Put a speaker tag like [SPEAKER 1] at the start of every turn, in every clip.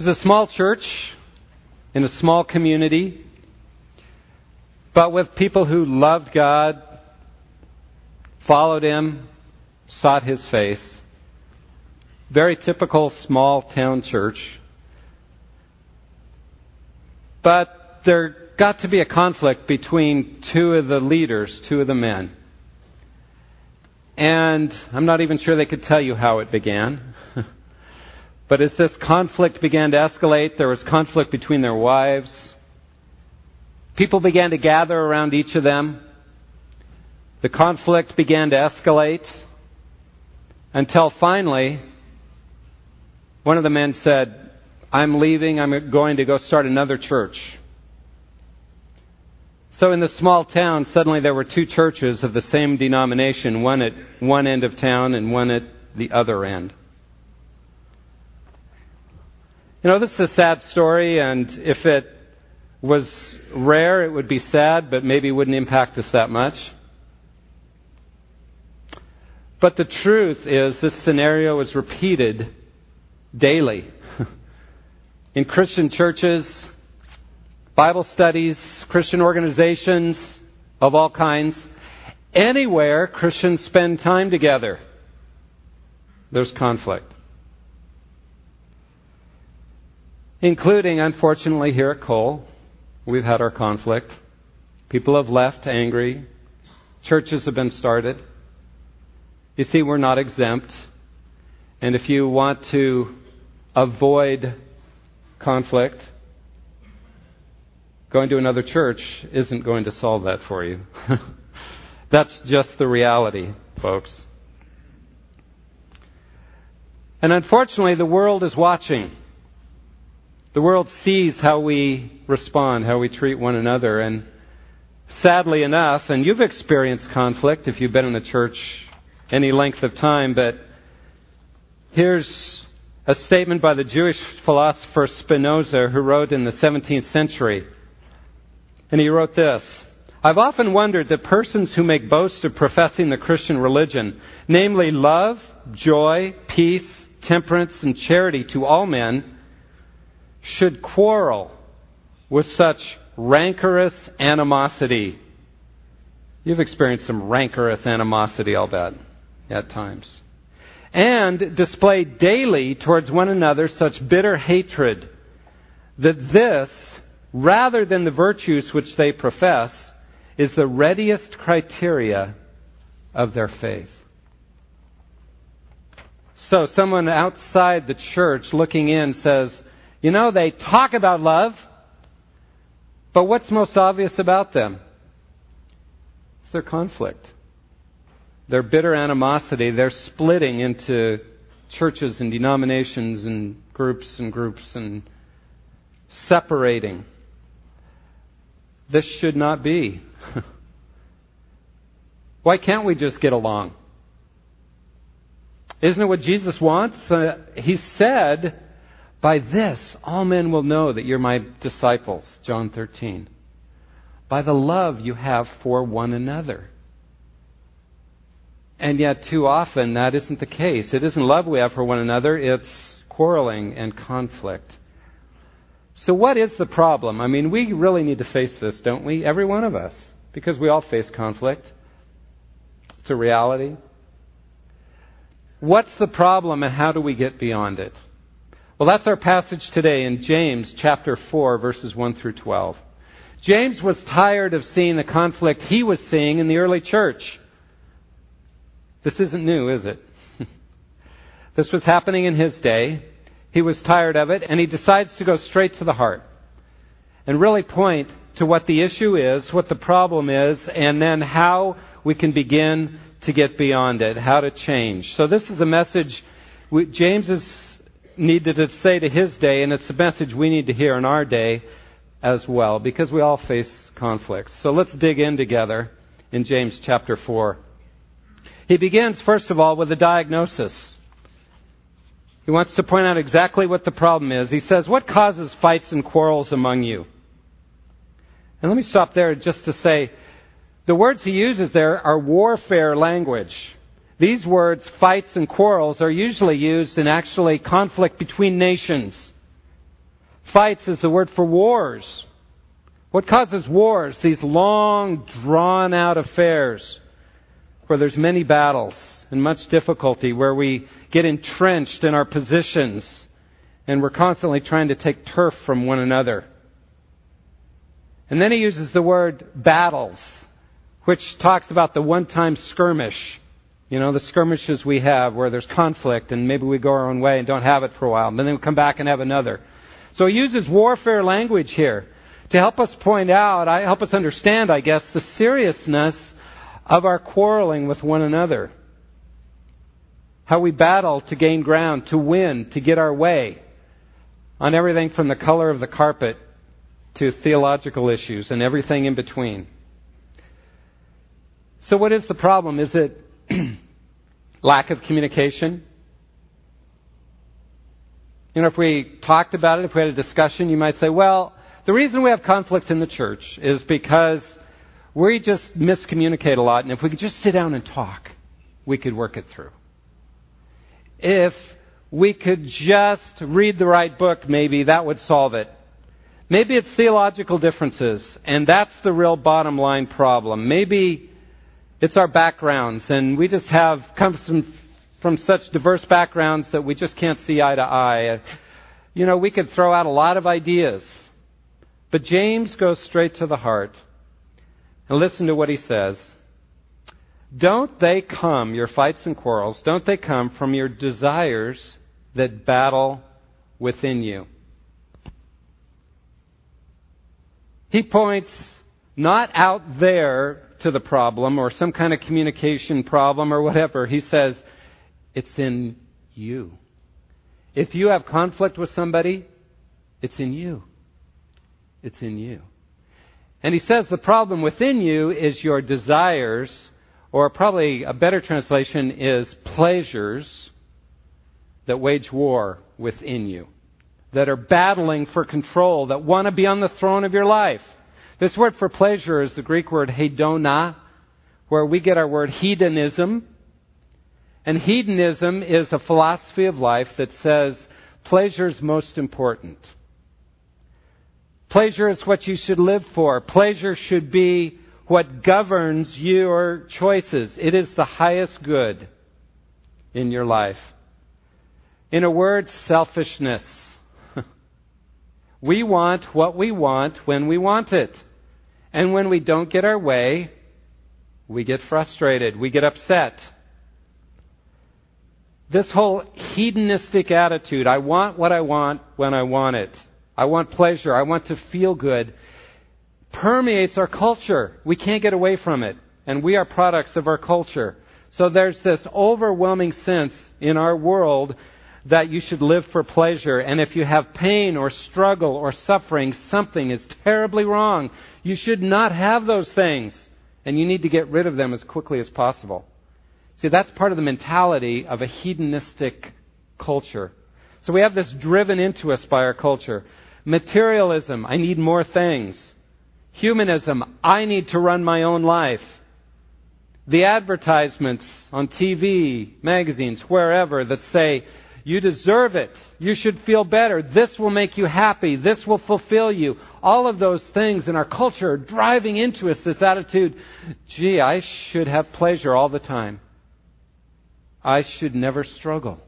[SPEAKER 1] It was a small church in a small community, but with people who loved God, followed Him, sought His face. Very typical small town church. But there got to be a conflict between two of the leaders, two of the men. And I'm not even sure they could tell you how it began. but as this conflict began to escalate, there was conflict between their wives. People began to gather around each of them. The conflict began to escalate until finally one of the men said, I'm leaving, I'm going to go start another church. So in the small town, suddenly there were two churches of the same denomination, one at one end of town and one at the other end. You know, this is a sad story, and if it was rare, it would be sad, but maybe wouldn't impact us that much. But the truth is, this scenario is repeated daily in Christian churches, Bible studies, Christian organizations of all kinds. Anywhere Christians spend time together, there's conflict. Including, unfortunately, here at Cole, we've had our conflict. People have left angry. Churches have been started. You see, we're not exempt. And if you want to avoid conflict, going to another church isn't going to solve that for you. That's just the reality, folks. And unfortunately, the world is watching. The world sees how we respond, how we treat one another. And sadly enough, and you've experienced conflict if you've been in a church any length of time, but here's a statement by the Jewish philosopher Spinoza, who wrote in the 17th century. And he wrote this I've often wondered that persons who make boast of professing the Christian religion, namely love, joy, peace, temperance, and charity to all men, should quarrel with such rancorous animosity. You've experienced some rancorous animosity, I'll bet, at times and display daily towards one another such bitter hatred that this, rather than the virtues which they profess, is the readiest criteria of their faith. So, someone outside the church looking in says, You know, they talk about love, but what's most obvious about them? It's their conflict their bitter animosity, they're splitting into churches and denominations and groups and groups and separating. This should not be. Why can't we just get along? Isn't it what Jesus wants? Uh, he said, By this all men will know that you're my disciples, John 13. By the love you have for one another. And yet, too often, that isn't the case. It isn't love we have for one another, it's quarreling and conflict. So, what is the problem? I mean, we really need to face this, don't we? Every one of us. Because we all face conflict. It's a reality. What's the problem and how do we get beyond it? Well, that's our passage today in James chapter 4, verses 1 through 12. James was tired of seeing the conflict he was seeing in the early church. This isn't new, is it? this was happening in his day. He was tired of it, and he decides to go straight to the heart and really point to what the issue is, what the problem is, and then how we can begin to get beyond it, how to change. So, this is a message James is needed to say to his day, and it's a message we need to hear in our day as well, because we all face conflicts. So, let's dig in together in James chapter 4. He begins, first of all, with a diagnosis. He wants to point out exactly what the problem is. He says, What causes fights and quarrels among you? And let me stop there just to say the words he uses there are warfare language. These words, fights and quarrels, are usually used in actually conflict between nations. Fights is the word for wars. What causes wars? These long, drawn out affairs where there's many battles and much difficulty, where we get entrenched in our positions and we're constantly trying to take turf from one another. And then he uses the word battles, which talks about the one time skirmish. You know, the skirmishes we have where there's conflict and maybe we go our own way and don't have it for a while, and then we come back and have another. So he uses warfare language here to help us point out, help us understand, I guess, the seriousness of our quarreling with one another. How we battle to gain ground, to win, to get our way on everything from the color of the carpet to theological issues and everything in between. So, what is the problem? Is it lack of communication? You know, if we talked about it, if we had a discussion, you might say, well, the reason we have conflicts in the church is because we just miscommunicate a lot, and if we could just sit down and talk, we could work it through. If we could just read the right book, maybe that would solve it. Maybe it's theological differences, and that's the real bottom line problem. Maybe it's our backgrounds, and we just have come from, from such diverse backgrounds that we just can't see eye to eye. You know, we could throw out a lot of ideas, but James goes straight to the heart. And listen to what he says. Don't they come, your fights and quarrels, don't they come from your desires that battle within you? He points not out there to the problem or some kind of communication problem or whatever. He says, it's in you. If you have conflict with somebody, it's in you. It's in you. And he says the problem within you is your desires, or probably a better translation is pleasures that wage war within you, that are battling for control, that want to be on the throne of your life. This word for pleasure is the Greek word hedona, where we get our word hedonism. And hedonism is a philosophy of life that says pleasure is most important. Pleasure is what you should live for. Pleasure should be what governs your choices. It is the highest good in your life. In a word, selfishness. we want what we want when we want it. And when we don't get our way, we get frustrated, we get upset. This whole hedonistic attitude, I want what I want when I want it. I want pleasure, I want to feel good, permeates our culture. We can't get away from it. And we are products of our culture. So there's this overwhelming sense in our world that you should live for pleasure. And if you have pain or struggle or suffering, something is terribly wrong. You should not have those things. And you need to get rid of them as quickly as possible. See, that's part of the mentality of a hedonistic culture. So we have this driven into us by our culture. Materialism, I need more things. Humanism, I need to run my own life. The advertisements on TV, magazines, wherever that say, you deserve it. You should feel better. This will make you happy. This will fulfill you. All of those things in our culture are driving into us this attitude gee, I should have pleasure all the time. I should never struggle.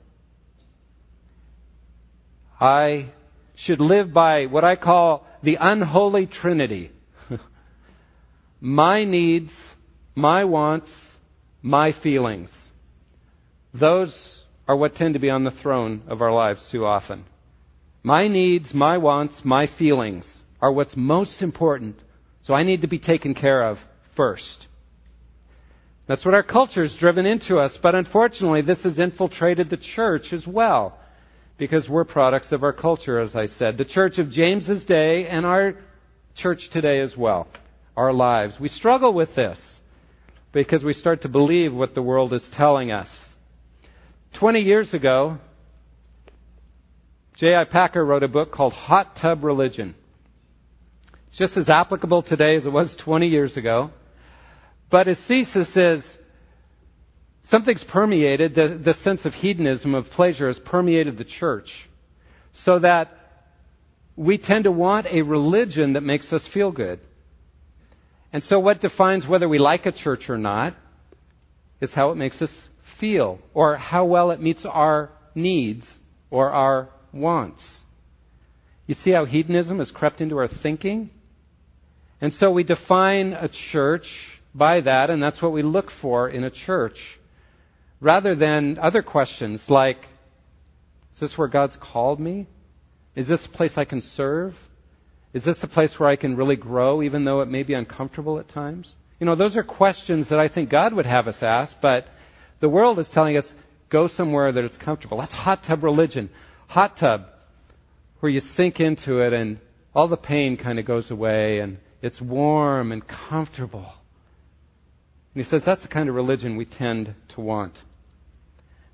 [SPEAKER 1] I should live by what I call the unholy trinity my needs, my wants, my feelings. Those are what tend to be on the throne of our lives too often. My needs, my wants, my feelings are what's most important. So I need to be taken care of first. That's what our culture has driven into us, but unfortunately, this has infiltrated the church as well, because we're products of our culture, as I said. The church of James's day and our church today as well, our lives. We struggle with this because we start to believe what the world is telling us. 20 years ago, J.I. Packer wrote a book called Hot Tub Religion. It's just as applicable today as it was 20 years ago. But his thesis is something's permeated, the, the sense of hedonism, of pleasure, has permeated the church. So that we tend to want a religion that makes us feel good. And so, what defines whether we like a church or not is how it makes us feel, or how well it meets our needs or our wants. You see how hedonism has crept into our thinking? And so we define a church by that, and that's what we look for in a church, rather than other questions like Is this where God's called me? Is this a place I can serve? Is this a place where I can really grow, even though it may be uncomfortable at times? You know, those are questions that I think God would have us ask, but the world is telling us go somewhere that it's comfortable. That's hot tub religion. Hot tub, where you sink into it and all the pain kind of goes away and it's warm and comfortable. And he says that's the kind of religion we tend to want.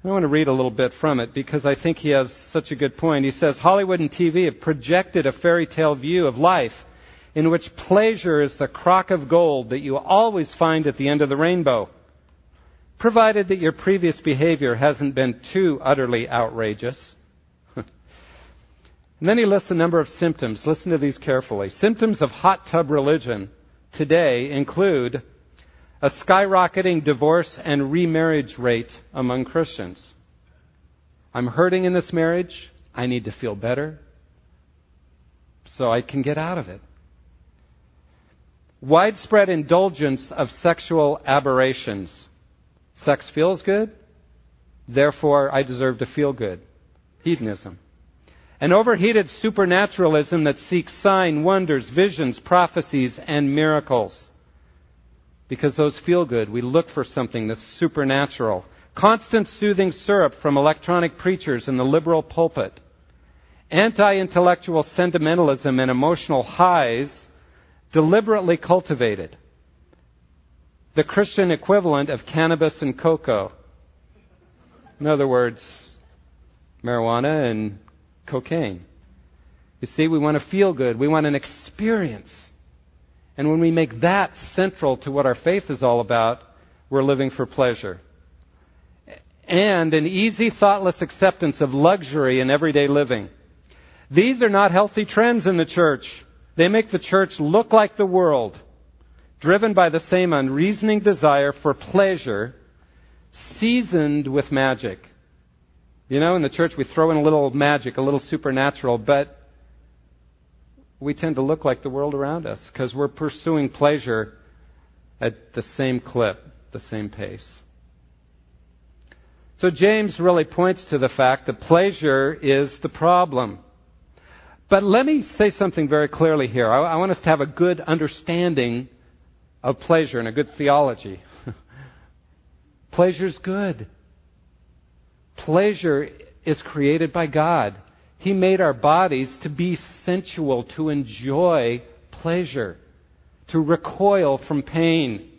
[SPEAKER 1] I want to read a little bit from it because I think he has such a good point. He says Hollywood and TV have projected a fairy tale view of life in which pleasure is the crock of gold that you always find at the end of the rainbow, provided that your previous behavior hasn't been too utterly outrageous. and then he lists a number of symptoms. Listen to these carefully. Symptoms of hot tub religion today include a skyrocketing divorce and remarriage rate among Christians. I'm hurting in this marriage. I need to feel better so I can get out of it. Widespread indulgence of sexual aberrations. Sex feels good, therefore I deserve to feel good. Hedonism. An overheated supernaturalism that seeks sign, wonders, visions, prophecies, and miracles because those feel good. We look for something that's supernatural. Constant soothing syrup from electronic preachers in the liberal pulpit. Anti intellectual sentimentalism and emotional highs deliberately cultivated. The Christian equivalent of cannabis and cocoa. In other words, marijuana and cocaine. You see, we want to feel good. We want an experience. And when we make that central to what our faith is all about, we're living for pleasure. And an easy, thoughtless acceptance of luxury in everyday living. These are not healthy trends in the church. They make the church look like the world, driven by the same unreasoning desire for pleasure, seasoned with magic. You know, in the church we throw in a little magic, a little supernatural, but we tend to look like the world around us because we're pursuing pleasure at the same clip, the same pace. So James really points to the fact that pleasure is the problem. But let me say something very clearly here. I, I want us to have a good understanding of pleasure and a good theology. Pleasure's good. Pleasure is created by God. He made our bodies to be sensual, to enjoy pleasure, to recoil from pain.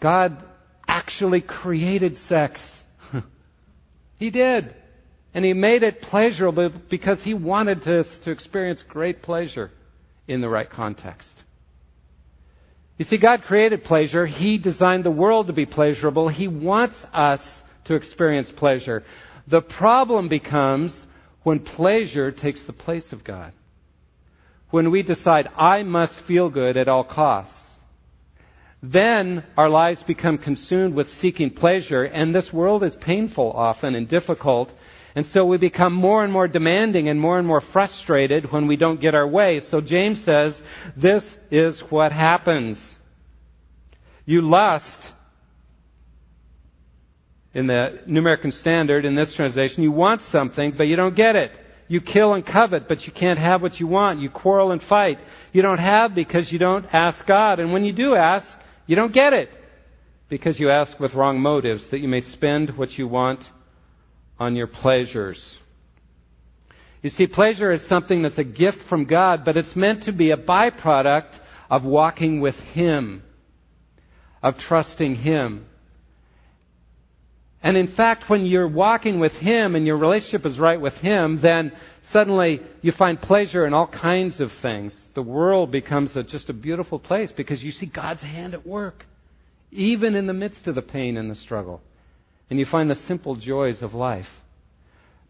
[SPEAKER 1] God actually created sex. he did. And He made it pleasurable because He wanted us to experience great pleasure in the right context. You see, God created pleasure. He designed the world to be pleasurable. He wants us to experience pleasure. The problem becomes when pleasure takes the place of God. When we decide, I must feel good at all costs. Then our lives become consumed with seeking pleasure, and this world is painful often and difficult. And so we become more and more demanding and more and more frustrated when we don't get our way. So James says, this is what happens. You lust in the New American Standard, in this translation, you want something, but you don't get it. You kill and covet, but you can't have what you want. You quarrel and fight. You don't have because you don't ask God. And when you do ask, you don't get it because you ask with wrong motives, that you may spend what you want on your pleasures. You see, pleasure is something that's a gift from God, but it's meant to be a byproduct of walking with Him, of trusting Him. And in fact, when you're walking with Him and your relationship is right with Him, then suddenly you find pleasure in all kinds of things. The world becomes a, just a beautiful place because you see God's hand at work, even in the midst of the pain and the struggle. And you find the simple joys of life.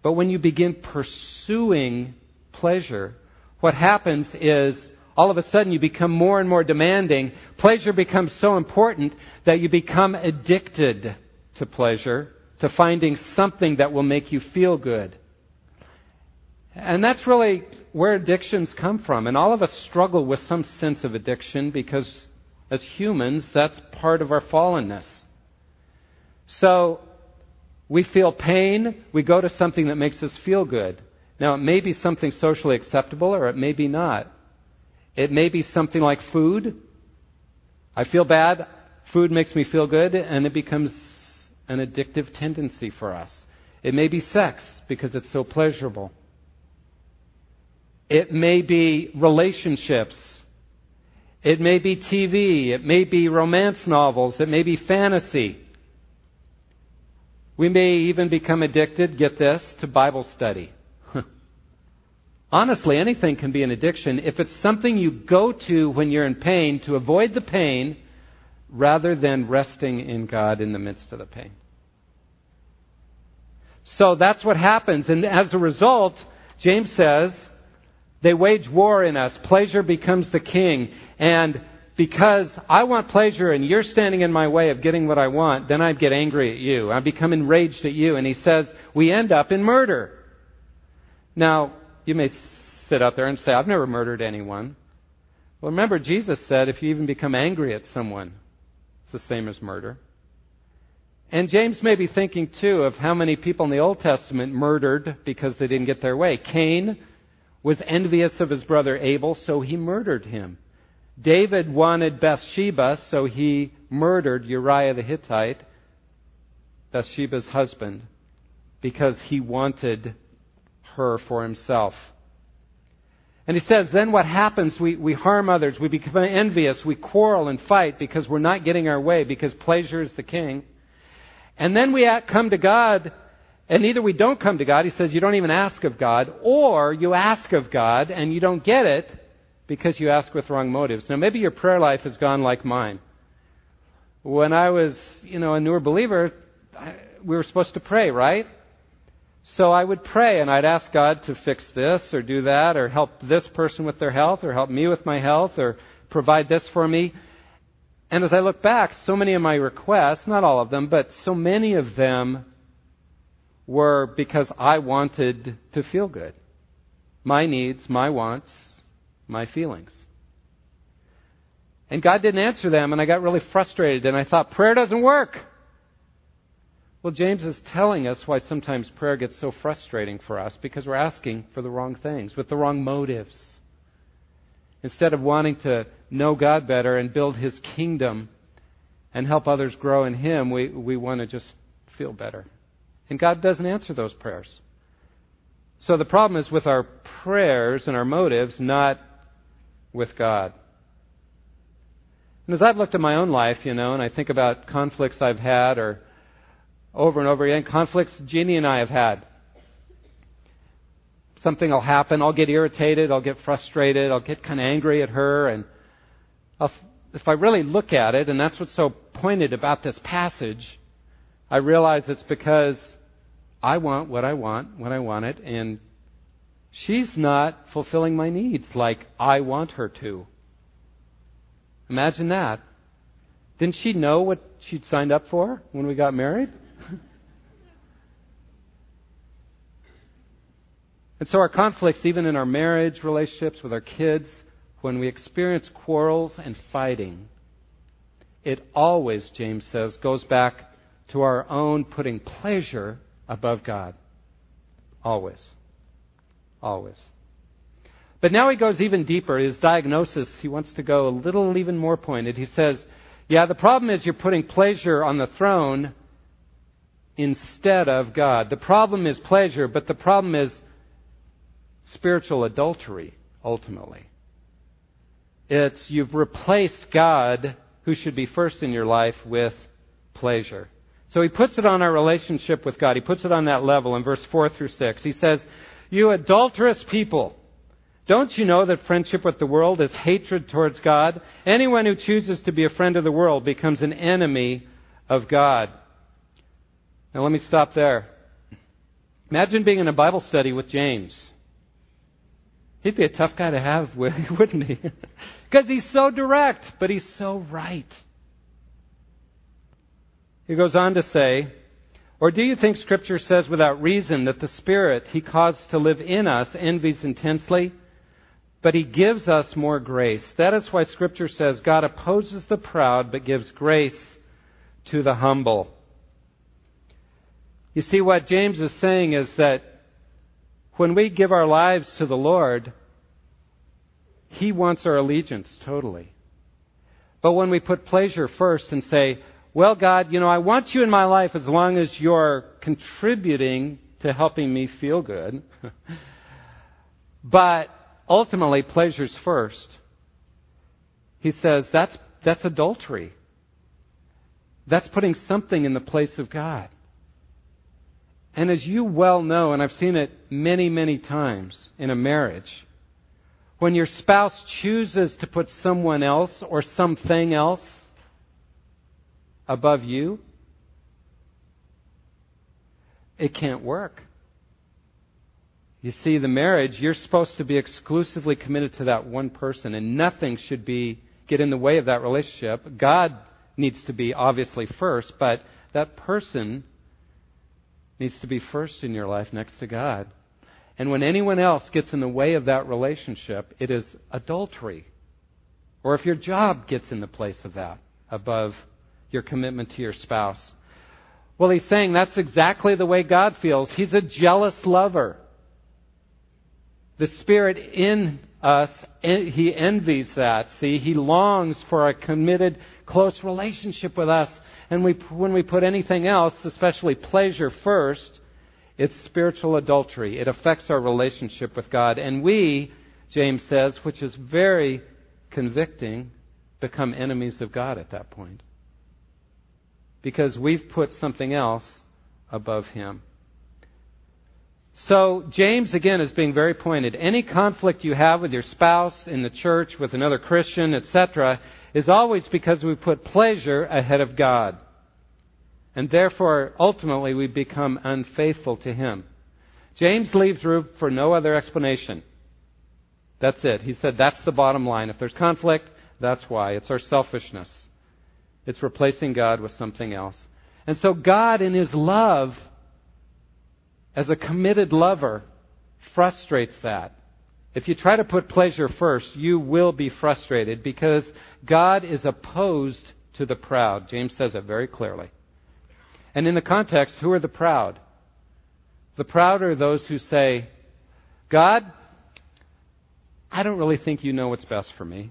[SPEAKER 1] But when you begin pursuing pleasure, what happens is all of a sudden you become more and more demanding. Pleasure becomes so important that you become addicted to pleasure, to finding something that will make you feel good. And that's really where addictions come from. And all of us struggle with some sense of addiction because as humans, that's part of our fallenness. So we feel pain, we go to something that makes us feel good. Now, it may be something socially acceptable or it may be not. It may be something like food. I feel bad, food makes me feel good, and it becomes an addictive tendency for us. It may be sex because it's so pleasurable. It may be relationships. It may be TV. It may be romance novels. It may be fantasy. We may even become addicted, get this, to Bible study. Honestly, anything can be an addiction if it's something you go to when you're in pain to avoid the pain rather than resting in God in the midst of the pain. So that's what happens. And as a result, James says, they wage war in us. Pleasure becomes the king. And because I want pleasure and you're standing in my way of getting what I want, then I get angry at you. I become enraged at you. And he says, we end up in murder. Now, you may sit out there and say, I've never murdered anyone. Well, remember, Jesus said if you even become angry at someone, it's the same as murder. And James may be thinking, too, of how many people in the Old Testament murdered because they didn't get their way. Cain was envious of his brother Abel, so he murdered him. David wanted Bathsheba, so he murdered Uriah the Hittite, Bathsheba's husband, because he wanted her for himself. And he says, then what happens? We, we harm others. We become envious. We quarrel and fight because we're not getting our way, because pleasure is the king. And then we come to God, and either we don't come to God, he says you don't even ask of God, or you ask of God and you don't get it because you ask with wrong motives. Now, maybe your prayer life has gone like mine. When I was, you know, a newer believer, we were supposed to pray, right? So I would pray and I'd ask God to fix this or do that or help this person with their health or help me with my health or provide this for me. And as I look back, so many of my requests, not all of them, but so many of them were because I wanted to feel good. My needs, my wants, my feelings. And God didn't answer them, and I got really frustrated, and I thought, prayer doesn't work. Well, James is telling us why sometimes prayer gets so frustrating for us because we're asking for the wrong things with the wrong motives. Instead of wanting to know God better and build His kingdom and help others grow in Him, we, we want to just feel better. And God doesn't answer those prayers. So the problem is with our prayers and our motives, not with God. And as I've looked at my own life, you know, and I think about conflicts I've had or over and over again, conflicts Jeannie and I have had. Something will happen, I'll get irritated, I'll get frustrated, I'll get kind of angry at her, and I'll, if I really look at it, and that's what's so pointed about this passage, I realize it's because I want what I want when I want it, and she's not fulfilling my needs like I want her to. Imagine that. Didn't she know what she'd signed up for when we got married? And so our conflicts, even in our marriage relationships with our kids, when we experience quarrels and fighting, it always, James says, goes back to our own putting pleasure above God. Always. Always. But now he goes even deeper. His diagnosis, he wants to go a little even more pointed. He says, Yeah, the problem is you're putting pleasure on the throne instead of God. The problem is pleasure, but the problem is spiritual adultery, ultimately. It's you've replaced God, who should be first in your life, with pleasure. So he puts it on our relationship with God. He puts it on that level in verse 4 through 6. He says, You adulterous people, don't you know that friendship with the world is hatred towards God? Anyone who chooses to be a friend of the world becomes an enemy of God. Now let me stop there. Imagine being in a Bible study with James. He'd be a tough guy to have, wouldn't he? Because he's so direct, but he's so right. He goes on to say, Or do you think Scripture says without reason that the Spirit He caused to live in us envies intensely? But He gives us more grace. That is why Scripture says God opposes the proud but gives grace to the humble. You see, what James is saying is that when we give our lives to the Lord, He wants our allegiance totally. But when we put pleasure first and say, well, God, you know, I want you in my life as long as you're contributing to helping me feel good. but ultimately, pleasure's first. He says that's, that's adultery. That's putting something in the place of God. And as you well know, and I've seen it many, many times in a marriage, when your spouse chooses to put someone else or something else above you, it can't work. You see, the marriage, you're supposed to be exclusively committed to that one person, and nothing should be get in the way of that relationship. God needs to be obviously first, but that person needs to be first in your life next to God. And when anyone else gets in the way of that relationship, it is adultery. Or if your job gets in the place of that, above your commitment to your spouse. Well, he's saying that's exactly the way God feels. He's a jealous lover. The Spirit in us, he envies that. See, he longs for a committed, close relationship with us. And we, when we put anything else, especially pleasure first, it's spiritual adultery. It affects our relationship with God. And we, James says, which is very convicting, become enemies of God at that point. Because we've put something else above Him. So, James, again, is being very pointed. Any conflict you have with your spouse, in the church, with another Christian, etc., is always because we put pleasure ahead of God. And therefore, ultimately, we become unfaithful to Him. James leaves room for no other explanation. That's it. He said that's the bottom line. If there's conflict, that's why. It's our selfishness. It's replacing God with something else. And so God, in His love, as a committed lover, frustrates that. If you try to put pleasure first, you will be frustrated because God is opposed to the proud. James says it very clearly. And in the context, who are the proud? The proud are those who say, God, I don't really think you know what's best for me.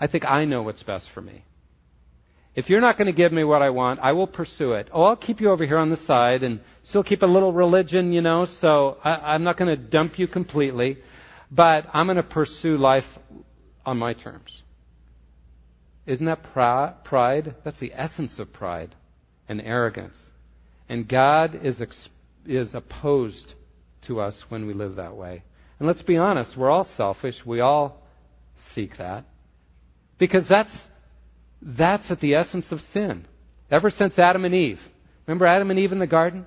[SPEAKER 1] I think I know what's best for me. If you're not going to give me what I want, I will pursue it. Oh, I'll keep you over here on the side and still keep a little religion, you know, so I, I'm not going to dump you completely, but I'm going to pursue life on my terms. Isn't that pride? That's the essence of pride and arrogance. And God is, ex- is opposed to us when we live that way. And let's be honest, we're all selfish. We all seek that. Because that's that's at the essence of sin. Ever since Adam and Eve. Remember Adam and Eve in the garden?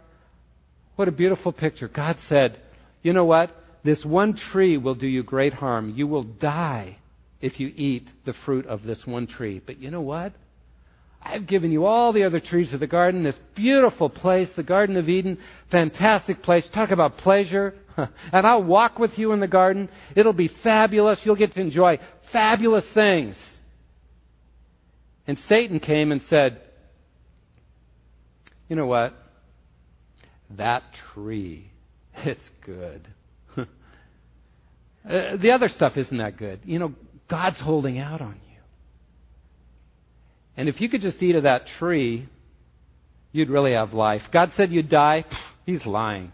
[SPEAKER 1] What a beautiful picture. God said, You know what? This one tree will do you great harm. You will die if you eat the fruit of this one tree. But you know what? I've given you all the other trees of the garden, this beautiful place, the Garden of Eden, fantastic place. Talk about pleasure. and I'll walk with you in the garden. It'll be fabulous. You'll get to enjoy fabulous things. And Satan came and said, You know what? That tree, it's good. uh, the other stuff isn't that good. You know, God's holding out on you. And if you could just eat of that tree, you'd really have life. God said you'd die. He's lying.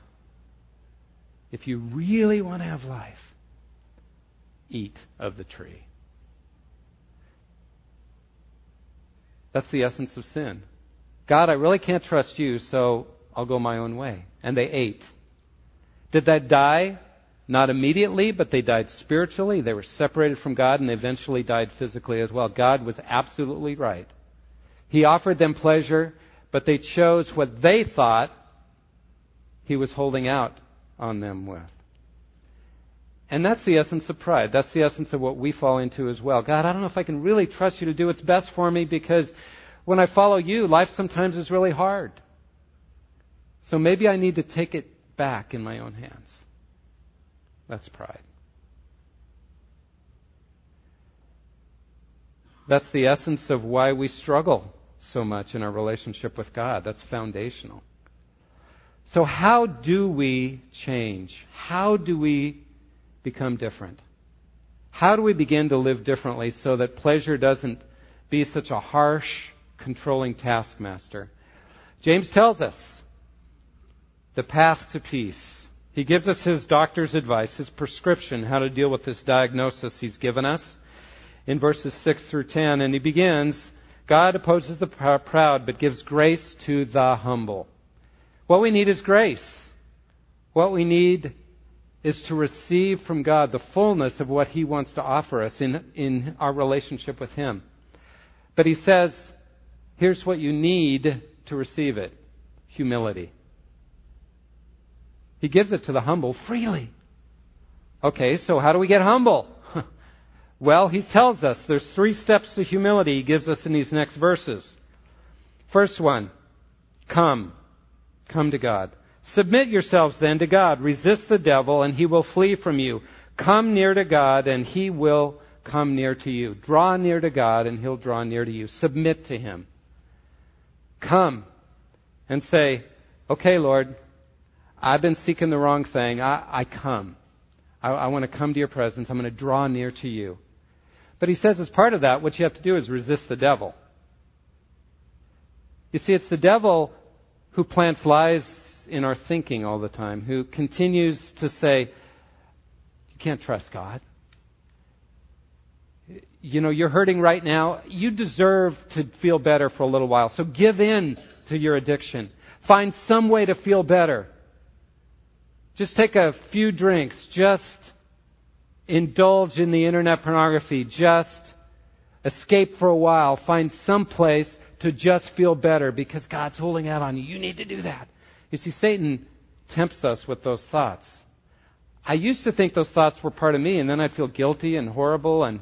[SPEAKER 1] If you really want to have life, eat of the tree. That's the essence of sin. God, I really can't trust you, so I'll go my own way. And they ate. Did they die? Not immediately, but they died spiritually. They were separated from God and they eventually died physically as well. God was absolutely right. He offered them pleasure, but they chose what they thought He was holding out on them with. And that's the essence of pride. That's the essence of what we fall into as well. God, I don't know if I can really trust you to do what's best for me because when I follow you, life sometimes is really hard. So maybe I need to take it back in my own hands. That's pride. That's the essence of why we struggle so much in our relationship with God. That's foundational. So, how do we change? How do we become different? How do we begin to live differently so that pleasure doesn't be such a harsh, controlling taskmaster? James tells us the path to peace. He gives us his doctor's advice, his prescription, how to deal with this diagnosis he's given us in verses 6 through 10. And he begins God opposes the proud, but gives grace to the humble. What we need is grace. What we need is to receive from God the fullness of what He wants to offer us in, in our relationship with Him. But He says, here's what you need to receive it humility. He gives it to the humble freely. Okay, so how do we get humble? well, he tells us there's three steps to humility he gives us in these next verses. First one, come. Come to God. Submit yourselves then to God. Resist the devil, and he will flee from you. Come near to God, and he will come near to you. Draw near to God, and he'll draw near to you. Submit to him. Come and say, Okay, Lord, I've been seeking the wrong thing. I, I come. I, I want to come to your presence. I'm going to draw near to you. But he says, as part of that, what you have to do is resist the devil. You see, it's the devil who plants lies in our thinking all the time, who continues to say, You can't trust God. You know, you're hurting right now. You deserve to feel better for a little while. So give in to your addiction. Find some way to feel better. Just take a few drinks. Just indulge in the internet pornography. Just escape for a while. Find some place to just feel better because God's holding out on you. You need to do that. You see, Satan tempts us with those thoughts. I used to think those thoughts were part of me, and then I'd feel guilty and horrible. And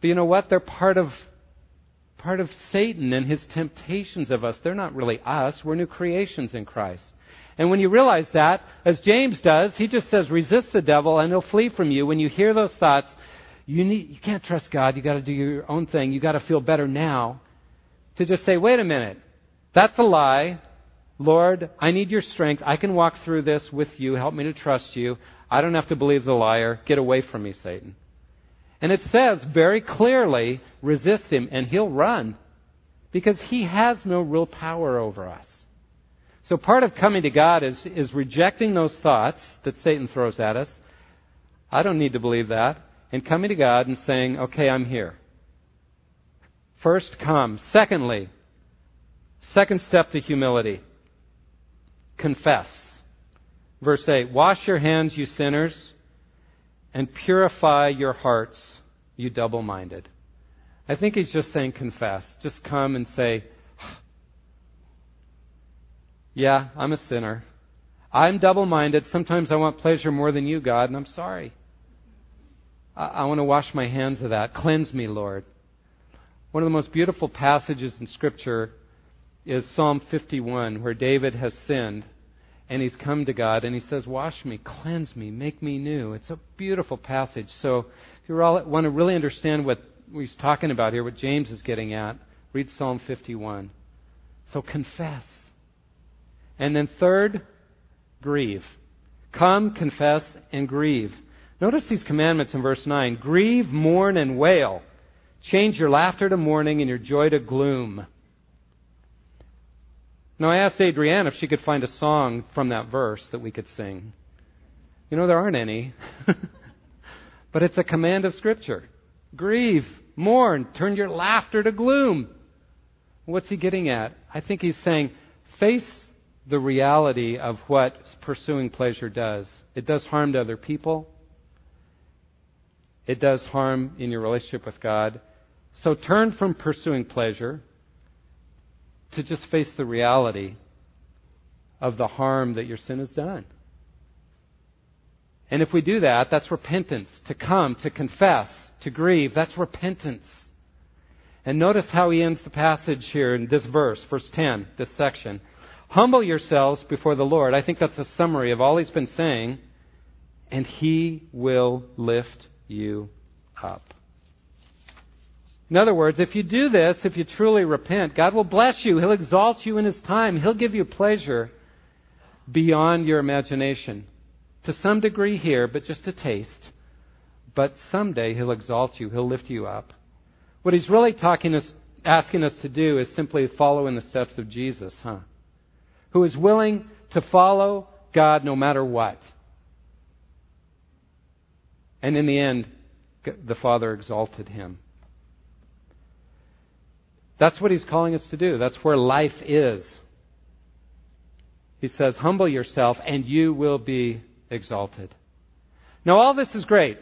[SPEAKER 1] but you know what? They're part of part of Satan and his temptations of us. They're not really us. We're new creations in Christ. And when you realize that, as James does, he just says, resist the devil and he'll flee from you. When you hear those thoughts, you need you can't trust God. You got to do your own thing. You got to feel better now. To just say, wait a minute, that's a lie. Lord, I need your strength. I can walk through this with you. Help me to trust you. I don't have to believe the liar. Get away from me, Satan. And it says very clearly, resist him, and he'll run because he has no real power over us. So part of coming to God is, is rejecting those thoughts that Satan throws at us. I don't need to believe that. And coming to God and saying, okay, I'm here. First, come. Secondly, second step to humility confess. Verse 8 Wash your hands, you sinners, and purify your hearts, you double minded. I think he's just saying confess. Just come and say, Yeah, I'm a sinner. I'm double minded. Sometimes I want pleasure more than you, God, and I'm sorry. I, I want to wash my hands of that. Cleanse me, Lord. One of the most beautiful passages in Scripture is Psalm 51, where David has sinned and he's come to God and he says, Wash me, cleanse me, make me new. It's a beautiful passage. So if you all want to really understand what he's talking about here, what James is getting at, read Psalm 51. So confess. And then third, grieve. Come, confess, and grieve. Notice these commandments in verse 9 Grieve, mourn, and wail. Change your laughter to mourning and your joy to gloom. Now, I asked Adrienne if she could find a song from that verse that we could sing. You know, there aren't any. but it's a command of Scripture. Grieve, mourn, turn your laughter to gloom. What's he getting at? I think he's saying face the reality of what pursuing pleasure does. It does harm to other people, it does harm in your relationship with God. So turn from pursuing pleasure to just face the reality of the harm that your sin has done. And if we do that, that's repentance. To come, to confess, to grieve, that's repentance. And notice how he ends the passage here in this verse, verse 10, this section. Humble yourselves before the Lord. I think that's a summary of all he's been saying. And he will lift you up. In other words, if you do this, if you truly repent, God will bless you. He'll exalt you in His time. He'll give you pleasure beyond your imagination to some degree here, but just a taste. But someday he'll exalt you, he'll lift you up. What he's really talking us, asking us to do is simply follow in the steps of Jesus, huh? Who is willing to follow God no matter what. And in the end, the Father exalted him. That's what he's calling us to do. That's where life is. He says, Humble yourself, and you will be exalted. Now, all this is great.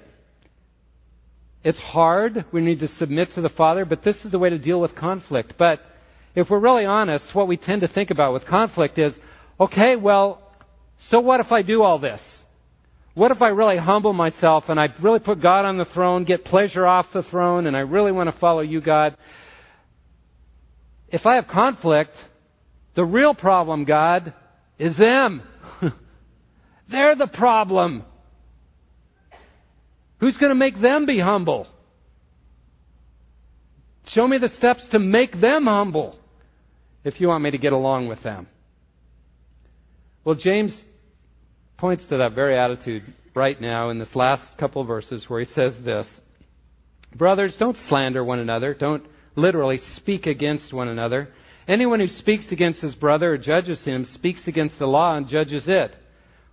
[SPEAKER 1] It's hard. We need to submit to the Father, but this is the way to deal with conflict. But if we're really honest, what we tend to think about with conflict is okay, well, so what if I do all this? What if I really humble myself and I really put God on the throne, get pleasure off the throne, and I really want to follow you, God? If I have conflict, the real problem, God, is them. They're the problem. Who's going to make them be humble? Show me the steps to make them humble if you want me to get along with them. Well, James points to that very attitude right now in this last couple of verses where he says this Brothers, don't slander one another. Don't literally speak against one another. Anyone who speaks against his brother or judges him speaks against the law and judges it.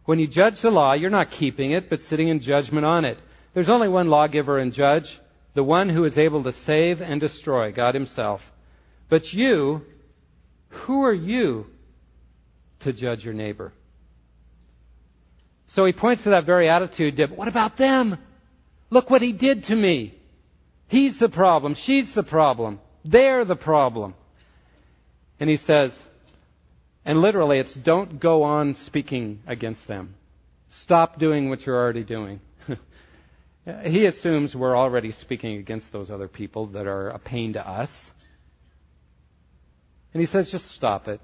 [SPEAKER 1] When you judge the law, you're not keeping it, but sitting in judgment on it. There's only one lawgiver and judge, the one who is able to save and destroy, God Himself. But you, who are you to judge your neighbor? So he points to that very attitude what about them? Look what he did to me. He's the problem. She's the problem. They're the problem. And he says, and literally, it's don't go on speaking against them. Stop doing what you're already doing. he assumes we're already speaking against those other people that are a pain to us. And he says, just stop it.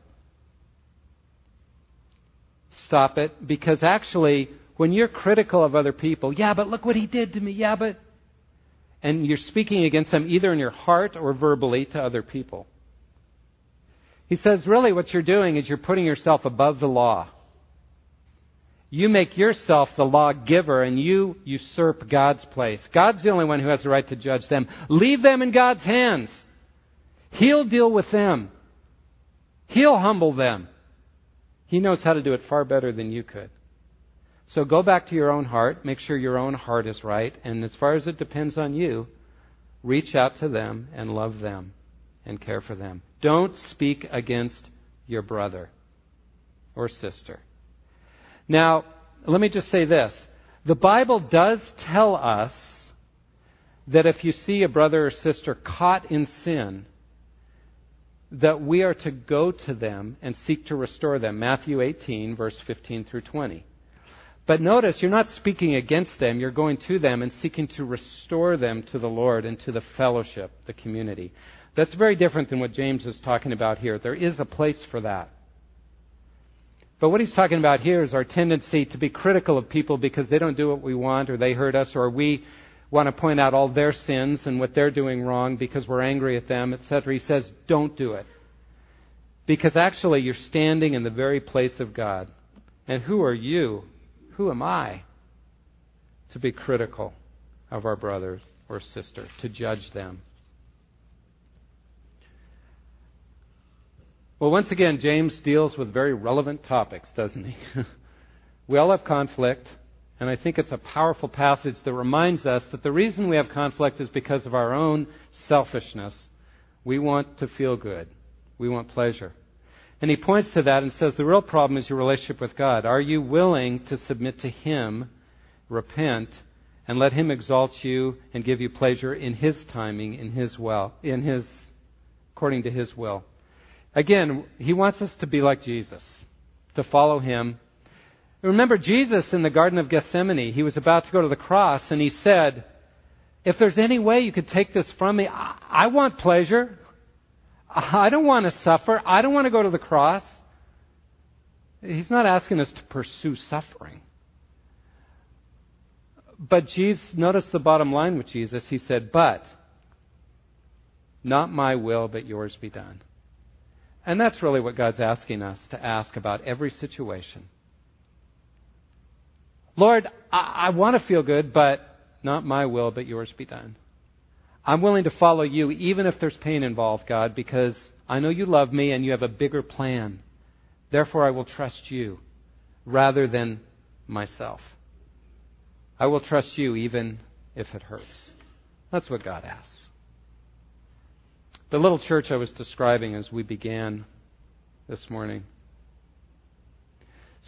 [SPEAKER 1] Stop it. Because actually, when you're critical of other people, yeah, but look what he did to me, yeah, but. And you're speaking against them either in your heart or verbally to other people. He says, really, what you're doing is you're putting yourself above the law. You make yourself the lawgiver and you usurp God's place. God's the only one who has the right to judge them. Leave them in God's hands. He'll deal with them. He'll humble them. He knows how to do it far better than you could. So go back to your own heart, make sure your own heart is right, and as far as it depends on you, reach out to them and love them and care for them. Don't speak against your brother or sister. Now, let me just say this. The Bible does tell us that if you see a brother or sister caught in sin, that we are to go to them and seek to restore them. Matthew 18, verse 15 through 20. But notice, you're not speaking against them, you're going to them and seeking to restore them to the Lord and to the fellowship, the community. That's very different than what James is talking about here. There is a place for that. But what he's talking about here is our tendency to be critical of people because they don't do what we want or they hurt us or we want to point out all their sins and what they're doing wrong because we're angry at them, etc. He says, don't do it. Because actually, you're standing in the very place of God. And who are you? Who am I to be critical of our brothers or sisters, to judge them? Well, once again, James deals with very relevant topics, doesn't he? we all have conflict, and I think it's a powerful passage that reminds us that the reason we have conflict is because of our own selfishness. We want to feel good, we want pleasure. And he points to that and says the real problem is your relationship with God. Are you willing to submit to Him, repent, and let Him exalt you and give you pleasure in His timing, in His will, in His, according to His will? Again, he wants us to be like Jesus, to follow him. Remember Jesus in the Garden of Gethsemane, he was about to go to the cross, and he said, If there's any way you could take this from me, I, I want pleasure. I don't want to suffer. I don't want to go to the cross. He's not asking us to pursue suffering. But Jesus, notice the bottom line with Jesus. He said, But not my will, but yours be done. And that's really what God's asking us to ask about every situation. Lord, I, I want to feel good, but not my will, but yours be done. I'm willing to follow you even if there's pain involved, God, because I know you love me and you have a bigger plan. Therefore, I will trust you rather than myself. I will trust you even if it hurts. That's what God asks. The little church I was describing as we began this morning.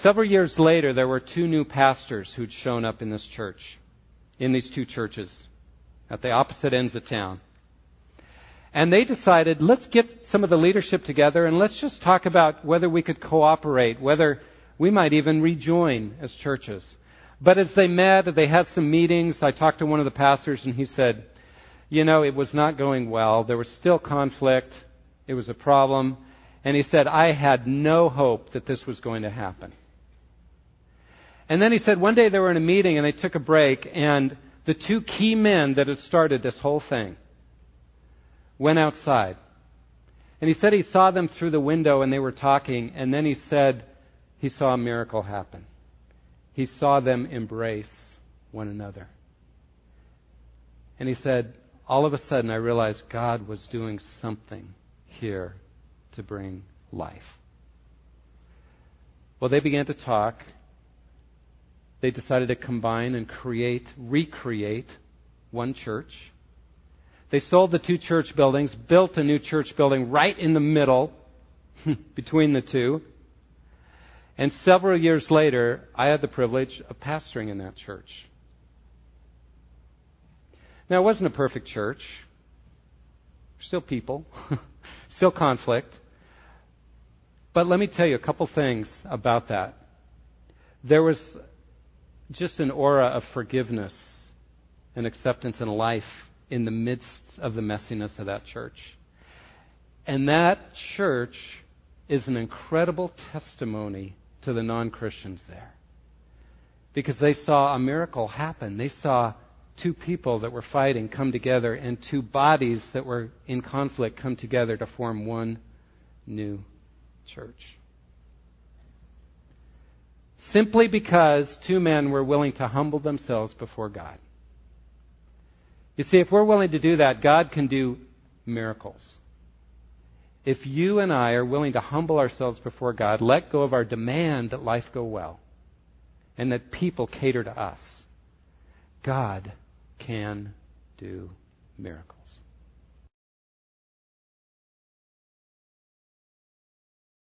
[SPEAKER 1] Several years later, there were two new pastors who'd shown up in this church, in these two churches, at the opposite ends of town. And they decided, let's get some of the leadership together and let's just talk about whether we could cooperate, whether we might even rejoin as churches. But as they met, they had some meetings. I talked to one of the pastors and he said, you know, it was not going well. There was still conflict. It was a problem. And he said, I had no hope that this was going to happen. And then he said, one day they were in a meeting and they took a break, and the two key men that had started this whole thing went outside. And he said he saw them through the window and they were talking, and then he said he saw a miracle happen. He saw them embrace one another. And he said, all of a sudden I realized God was doing something here to bring life. Well, they began to talk. They decided to combine and create, recreate one church. They sold the two church buildings, built a new church building right in the middle between the two. And several years later, I had the privilege of pastoring in that church. Now, it wasn't a perfect church. Still people, still conflict. But let me tell you a couple things about that. There was just an aura of forgiveness and acceptance and life in the midst of the messiness of that church. And that church is an incredible testimony to the non Christians there. Because they saw a miracle happen. They saw two people that were fighting come together and two bodies that were in conflict come together to form one new church. Simply because two men were willing to humble themselves before God. You see, if we're willing to do that, God can do miracles. If you and I are willing to humble ourselves before God, let go of our demand that life go well, and that people cater to us, God can do miracles.